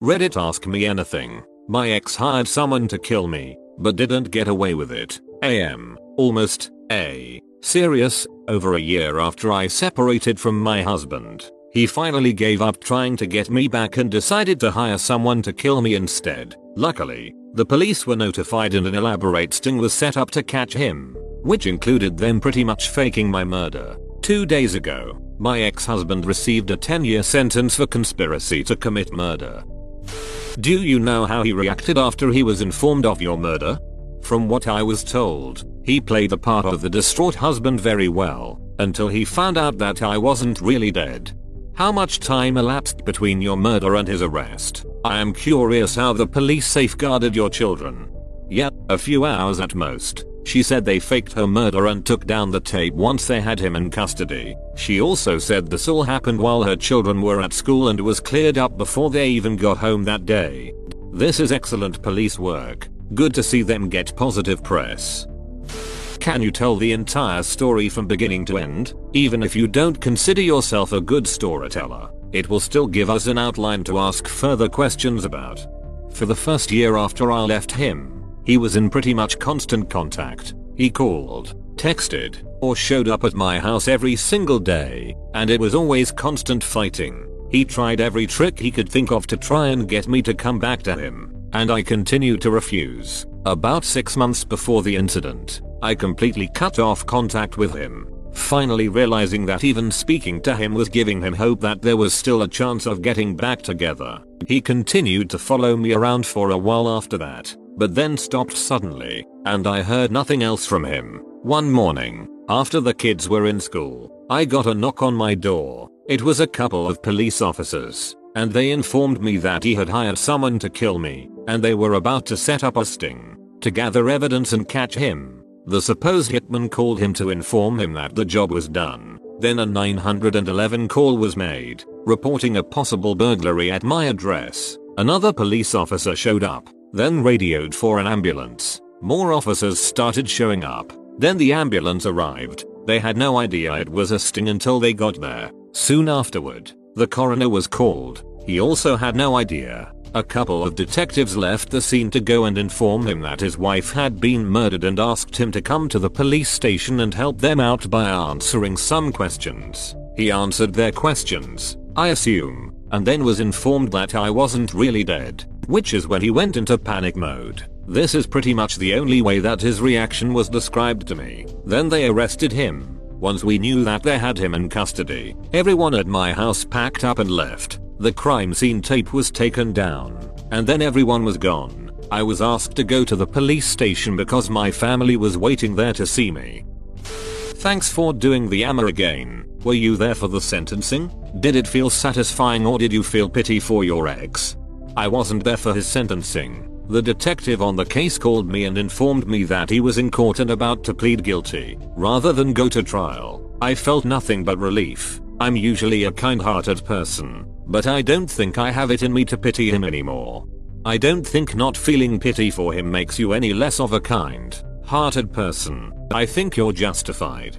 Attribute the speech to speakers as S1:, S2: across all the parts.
S1: Reddit Ask Me Anything. My ex hired someone to kill me, but didn't get away with it. AM. Almost. A. Serious. Over a year after I separated from my husband, he finally gave up trying to get me back and decided to hire someone to kill me instead. Luckily, the police were notified and an elaborate sting was set up to catch him, which included them pretty much faking my murder. Two days ago, my ex-husband received a 10 year sentence for conspiracy to commit murder. Do you know how he reacted after he was informed of your murder? From what I was told, he played the part of the distraught husband very well, until he found out that I wasn't really dead. How much time elapsed between your murder and his arrest? I am curious how the police safeguarded your children. Yeah, a few hours at most. She said they faked her murder and took down the tape once they had him in custody. She also said this all happened while her children were at school and was cleared up before they even got home that day. This is excellent police work. Good to see them get positive press. Can you tell the entire story from beginning to end? Even if you don't consider yourself a good storyteller, it will still give us an outline to ask further questions about. For the first year after I left him, he was in pretty much constant contact. He called, texted, or showed up at my house every single day, and it was always constant fighting. He tried every trick he could think of to try and get me to come back to him, and I continued to refuse. About 6 months before the incident, I completely cut off contact with him, finally realizing that even speaking to him was giving him hope that there was still a chance of getting back together. He continued to follow me around for a while after that, but then stopped suddenly, and I heard nothing else from him. One morning, after the kids were in school, I got a knock on my door. It was a couple of police officers, and they informed me that he had hired someone to kill me, and they were about to set up a sting to gather evidence and catch him. The supposed hitman called him to inform him that the job was done. Then a 911 call was made, reporting a possible burglary at my address. Another police officer showed up, then radioed for an ambulance. More officers started showing up. Then the ambulance arrived. They had no idea it was a sting until they got there. Soon afterward, the coroner was called. He also had no idea. A couple of detectives left the scene to go and inform him that his wife had been murdered and asked him to come to the police station and help them out by answering some questions. He answered their questions, I assume, and then was informed that I wasn't really dead which is when he went into panic mode. This is pretty much the only way that his reaction was described to me. Then they arrested him. Once we knew that they had him in custody, everyone at my house packed up and left. The crime scene tape was taken down, and then everyone was gone. I was asked to go to the police station because my family was waiting there to see me. Thanks for doing the AMA again. Were you there for the sentencing? Did it feel satisfying or did you feel pity for your ex? I wasn't there for his sentencing. The detective on the case called me and informed me that he was in court and about to plead guilty, rather than go to trial. I felt nothing but relief. I'm usually a kind-hearted person, but I don't think I have it in me to pity him anymore. I don't think not feeling pity for him makes you any less of a kind-hearted person. I think you're justified.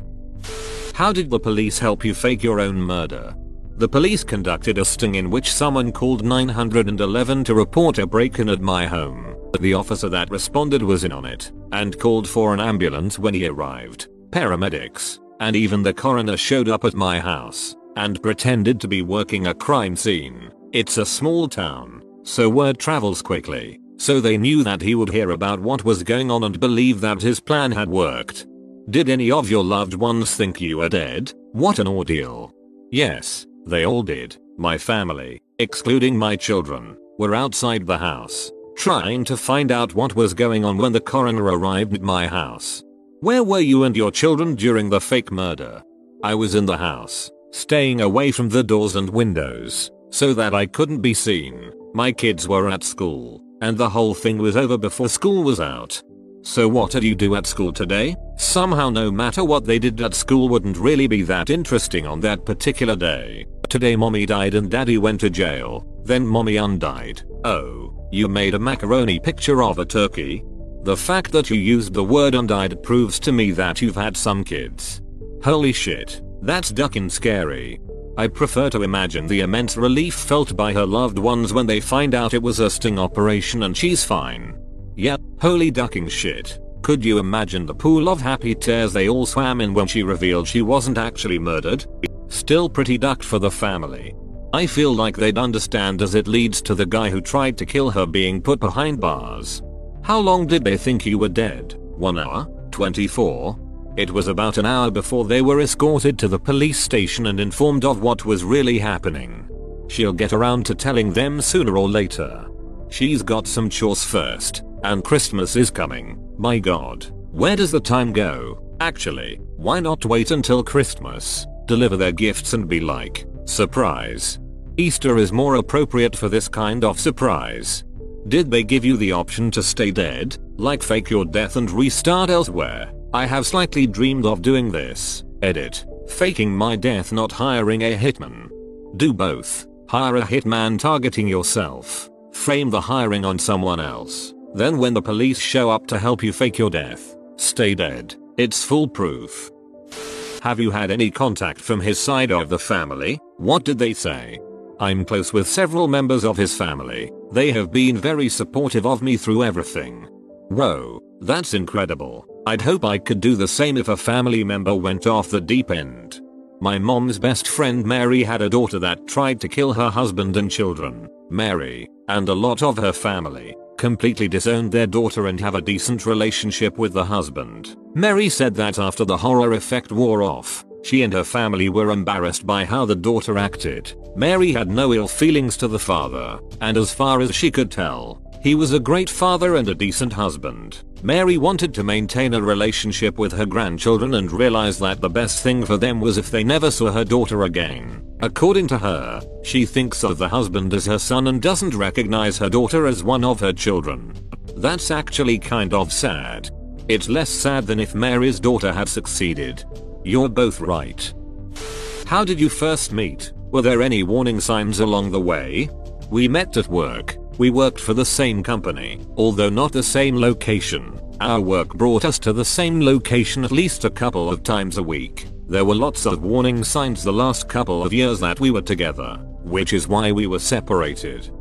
S1: How did the police help you fake your own murder? The police conducted a sting in which someone called 911 to report a break-in at my home. The officer that responded was in on it and called for an ambulance when he arrived. Paramedics and even the coroner showed up at my house and pretended to be working a crime scene. It's a small town, so word travels quickly. So they knew that he would hear about what was going on and believe that his plan had worked. Did any of your loved ones think you were dead? What an ordeal. Yes, they all did. My family, excluding my children, were outside the house, trying to find out what was going on when the coroner arrived at my house. Where were you and your children during the fake murder? I was in the house, staying away from the doors and windows. so that I couldn't be seen. My kids were at school, and the whole thing was over before school was out. So what did you do at school today? Somehow no matter what they did at school wouldn't really be that interesting on that particular day. Today mommy died and daddy went to jail, then mommy undied. Oh, you made a macaroni picture of a turkey? The fact that you used the word undied proves to me that you've had some kids. Holy shit, that's duckin' scary. I prefer to imagine the immense relief felt by her loved ones when they find out it was a sting operation and she's fine. Yep, holy ducking shit. Could you imagine the pool of happy tears they all swam in when she revealed she wasn't actually murdered? Still pretty ducked for the family. I feel like they'd understand as it leads to the guy who tried to kill her being put behind bars. How long did they think you were dead? 1 hour? 24? It was about an hour before they were escorted to the police station and informed of what was really happening. She'll get around to telling them sooner or later. She's got some chores first. And Christmas is coming. My god. Where does the time go? Actually, why not wait until Christmas, deliver their gifts and be like, surprise. Easter is more appropriate for this kind of surprise. Did they give you the option to stay dead, like fake your death and restart elsewhere? I have slightly dreamed of doing this. Edit. Faking my death not hiring a hitman. Do both. Hire a hitman targeting yourself. Frame the hiring on someone else. Then when the police show up to help you fake your death, stay dead. It's foolproof. Have you had any contact from his side of the family? What did they say? I'm close with several members of his family. They have been very supportive of me through everything. Whoa, that's incredible. I'd hope I could do the same if a family member went off the deep end. My mom's best friend Mary had a daughter that tried to kill her husband and children. Mary, and a lot of her family, completely disowned their daughter and have a decent relationship with the husband. Mary said that after the horror effect wore off, she and her family were embarrassed by how the daughter acted. Mary had no ill feelings to the father, and as far as she could tell, he was a great father and a decent husband. Mary wanted to maintain a relationship with her grandchildren and realized that the best thing for them was if they never saw her daughter again. According to her, she thinks of the husband as her son and doesn't recognize her daughter as one of her children. That's actually kind of sad. It's less sad than if Mary's daughter had succeeded. You're both right. How did you first meet? Were there any warning signs along the way? We met at work. We worked for the same company, although not the same location. Our work brought us to the same location at least a couple of times a week. There were lots of warning signs the last couple of years that we were together, which is why we were separated.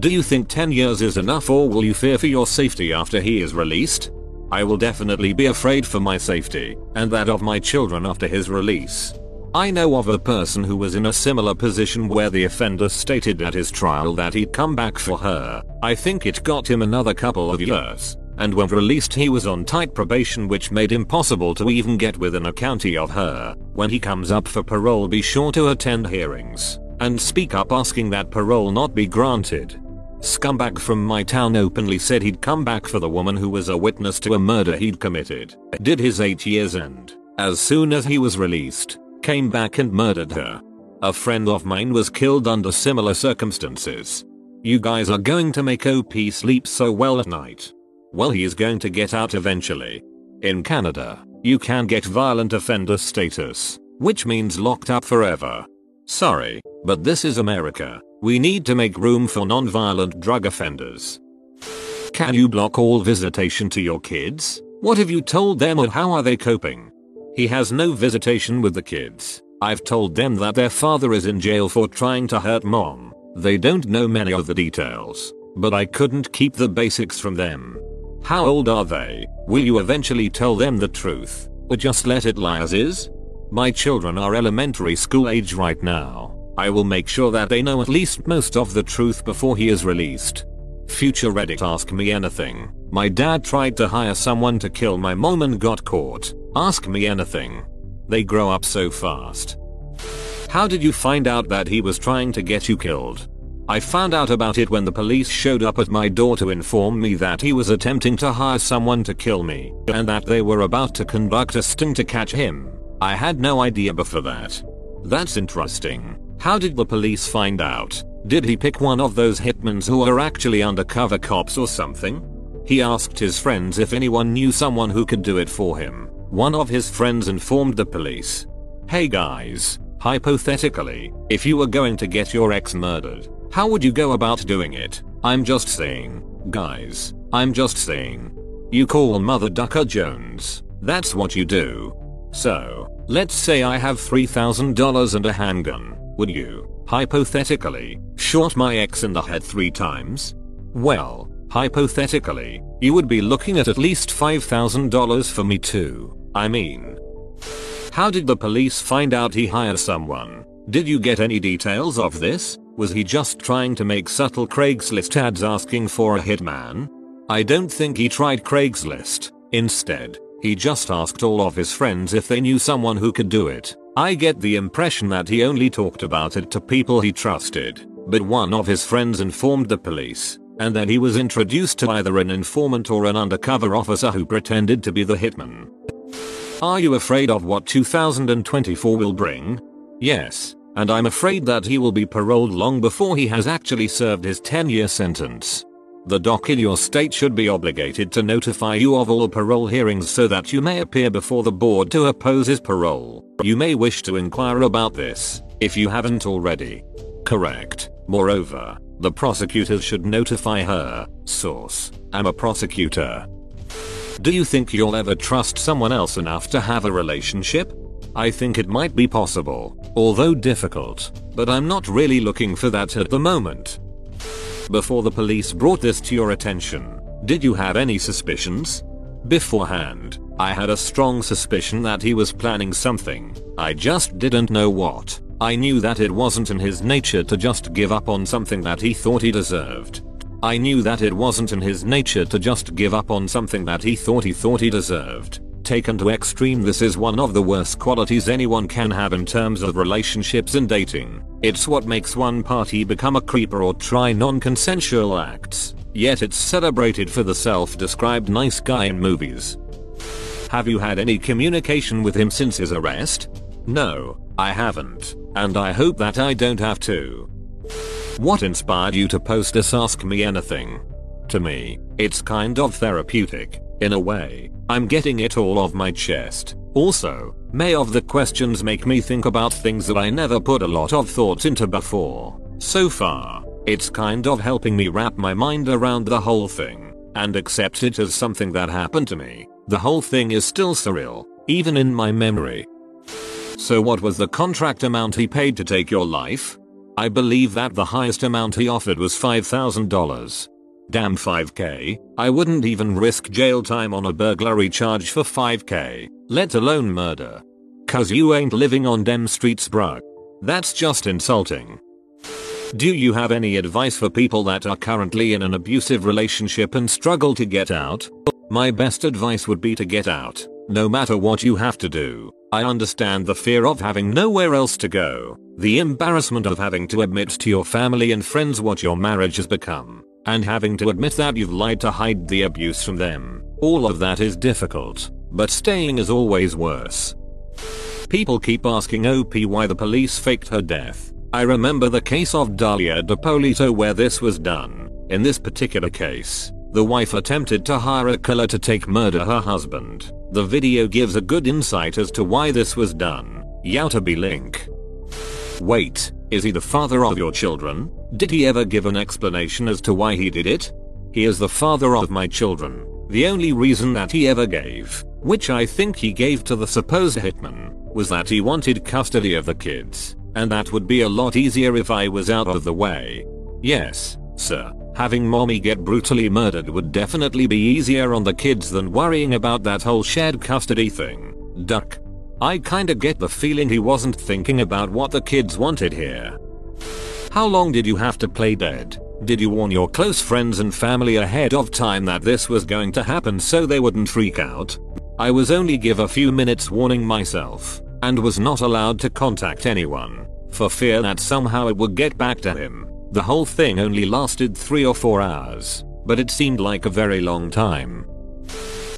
S1: Do you think 10 years is enough or will you fear for your safety after he is released? I will definitely be afraid for my safety, and that of my children after his release. I know of a person who was in a similar position where the offender stated at his trial that he'd come back for her. I think it got him another couple of years. And when released he was on tight probation which made impossible to even get within a county of her. When he comes up for parole be sure to attend hearings. And speak up asking that parole not be granted. Scumbag from my town openly said he'd come back for the woman who was a witness to a murder he'd committed. Did his 8 years end. As soon as he was released, came back and murdered her. A friend of mine was killed under similar circumstances. You guys are going to make OP sleep so well at night. Well he is going to get out eventually. In Canada, you can get violent offender status, which means locked up forever. Sorry, but this is America. We need to make room for non-violent drug offenders. Can you block all visitation to your kids? What have you told them or how are they coping? He has no visitation with the kids. I've told them that their father is in jail for trying to hurt mom. They don't know many of the details, but I couldn't keep the basics from them. How old are they? Will you eventually tell them the truth, or just let it lie as is? My children are elementary school age right now. I will make sure that they know at least most of the truth before he is released. Future Reddit ask me anything. My dad tried to hire someone to kill my mom and got caught. Ask me anything. They grow up so fast. How did you find out that he was trying to get you killed? I found out about it when the police showed up at my door to inform me that he was attempting to hire someone to kill me, and that they were about to conduct a sting to catch him. I had no idea before that. That's interesting. How did the police find out? Did he pick one of those hitmans who are actually undercover cops or something? He asked his friends if anyone knew someone who could do it for him. One of his friends informed the police. Hey guys, hypothetically, if you were going to get your ex murdered, how would you go about doing it? I'm just saying, guys, I'm just saying. You call Mother Ducker Jones, that's what you do. So, let's say I have $3,000 and a handgun, would you, hypothetically, shot my ex in the head three times? Well, hypothetically, you would be looking at at least $5,000 for me too. I mean, how did the police find out he hired someone? Did you get any details of this? Was he just trying to make subtle Craigslist ads asking for a hitman? I don't think he tried Craigslist. Instead, he just asked all of his friends if they knew someone who could do it. I get the impression that he only talked about it to people he trusted, but one of his friends informed the police, and then he was introduced to either an informant or an undercover officer who pretended to be the hitman. Are you afraid of what 2024 will bring? Yes, and I'm afraid that he will be paroled long before he has actually served his 10 year sentence. The doc in your state should be obligated to notify you of all parole hearings so that you may appear before the board to oppose his parole. You may wish to inquire about this, if you haven't already. Correct. Moreover, the prosecutors should notify her. Source. I'm a prosecutor. Do you think you'll ever trust someone else enough to have a relationship? I think it might be possible, although difficult, but I'm not really looking for that at the moment. Before the police brought this to your attention, did you have any suspicions? Beforehand, I had a strong suspicion that he was planning something, I just didn't know what. I knew that it wasn't in his nature to just give up on something that he thought he deserved. I knew that it wasn't in his nature to just give up on something that he thought he thought he deserved. Taken to extreme this is one of the worst qualities anyone can have in terms of relationships and dating. It's what makes one party become a creeper or try non-consensual acts. Yet it's celebrated for the self-described nice guy in movies. Have you had any communication with him since his arrest? No, I haven't, and I hope that I don't have to. What inspired you to post this Ask Me Anything? To me, it's kind of therapeutic, in a way. I'm getting it all off my chest. Also, may of the questions make me think about things that I never put a lot of thought into before. So far, it's kind of helping me wrap my mind around the whole thing and accept it as something that happened to me. The whole thing is still surreal, even in my memory. So what was the contract amount he paid to take your life? I believe that the highest amount he offered was $5,000. Damn 5k, I wouldn't even risk jail time on a burglary charge for 5k, let alone murder. Cause you ain't living on dem streets bruh. That's just insulting. Do you have any advice for people that are currently in an abusive relationship and struggle to get out? My best advice would be to get out, no matter what you have to do. I understand the fear of having nowhere else to go, the embarrassment of having to admit to your family and friends what your marriage has become, and having to admit that you've lied to hide the abuse from them. All of that is difficult, but staying is always worse. People keep asking OP why the police faked her death. I remember the case of Dalia Dippolito where this was done. In this particular case, the wife attempted to hire a killer to take murder her husband. The video gives a good insight as to why this was done. Youtube link. Wait, is he the father of your children? Did he ever give an explanation as to why he did it? He is the father of my children. The only reason that he ever gave, which I think he gave to the supposed hitman, was that he wanted custody of the kids, and that would be a lot easier if I was out of the way. Yes, sir. Having mommy get brutally murdered would definitely be easier on the kids than worrying about that whole shared custody thing. Duck. I kinda get the feeling he wasn't thinking about what the kids wanted here. How long did you have to play dead? Did you warn your close friends and family ahead of time that this was going to happen so they wouldn't freak out? I was only give a few minutes warning myself, and was not allowed to contact anyone, for fear that somehow it would get back to him. The whole thing only lasted 3 or 4 hours, but it seemed like a very long time.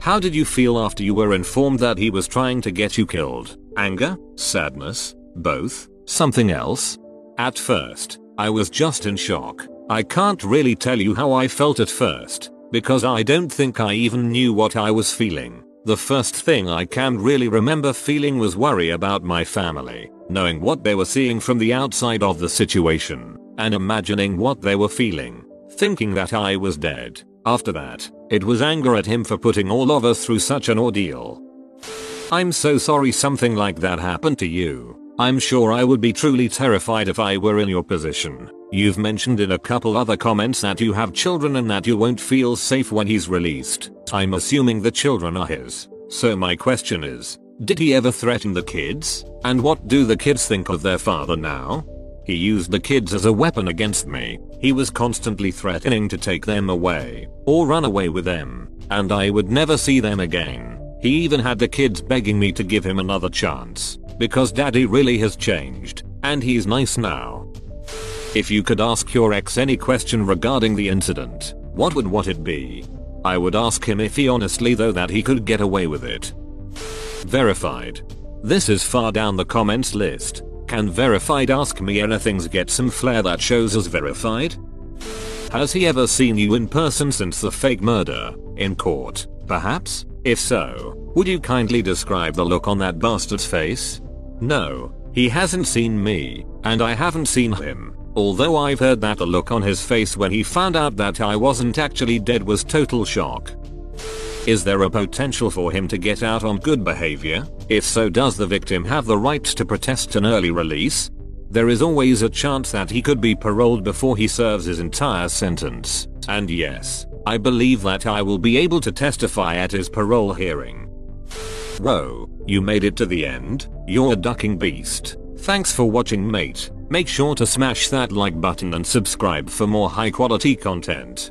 S1: How did you feel after you were informed that he was trying to get you killed? Anger? Sadness? Both? Something else? At first, I was just in shock. I can't really tell you how I felt at first, because I don't think I even knew what I was feeling. The first thing I can really remember feeling was worry about my family, knowing what they were seeing from the outside of the situation, and imagining what they were feeling, thinking that I was dead. After that, it was anger at him for putting all of us through such an ordeal. I'm so sorry something like that happened to you. I'm sure I would be truly terrified if I were in your position. You've mentioned in a couple other comments that you have children and that you won't feel safe when he's released. I'm assuming the children are his. So my question is, did he ever threaten the kids? And what do the kids think of their father now? He used the kids as a weapon against me. He was constantly threatening to take them away or run away with them, and I would never see them again. He even had the kids begging me to give him another chance because daddy really has changed and he's nice now. If you could ask your ex any question regarding the incident, what would what it be? I would ask him if he honestly though that he could get away with it. Verified. This is far down the comments list. Can verified ask me anything's get some flair that shows as verified? Has he ever seen you in person since the fake murder? In court, perhaps? If so, would you kindly describe the look on that bastard's face? No, he hasn't seen me, and I haven't seen him. Although I've heard that the look on his face when he found out that I wasn't actually dead was total shock. Is there a potential for him to get out on good behavior? If so does the victim have the right to protest an early release? There is always a chance that he could be paroled before he serves his entire sentence. And yes, I believe that I will be able to testify at his parole hearing. Whoa, you made it to the end? You're a ducking beast. Thanks for watching mate. Make sure to smash that like button and subscribe for more high quality content.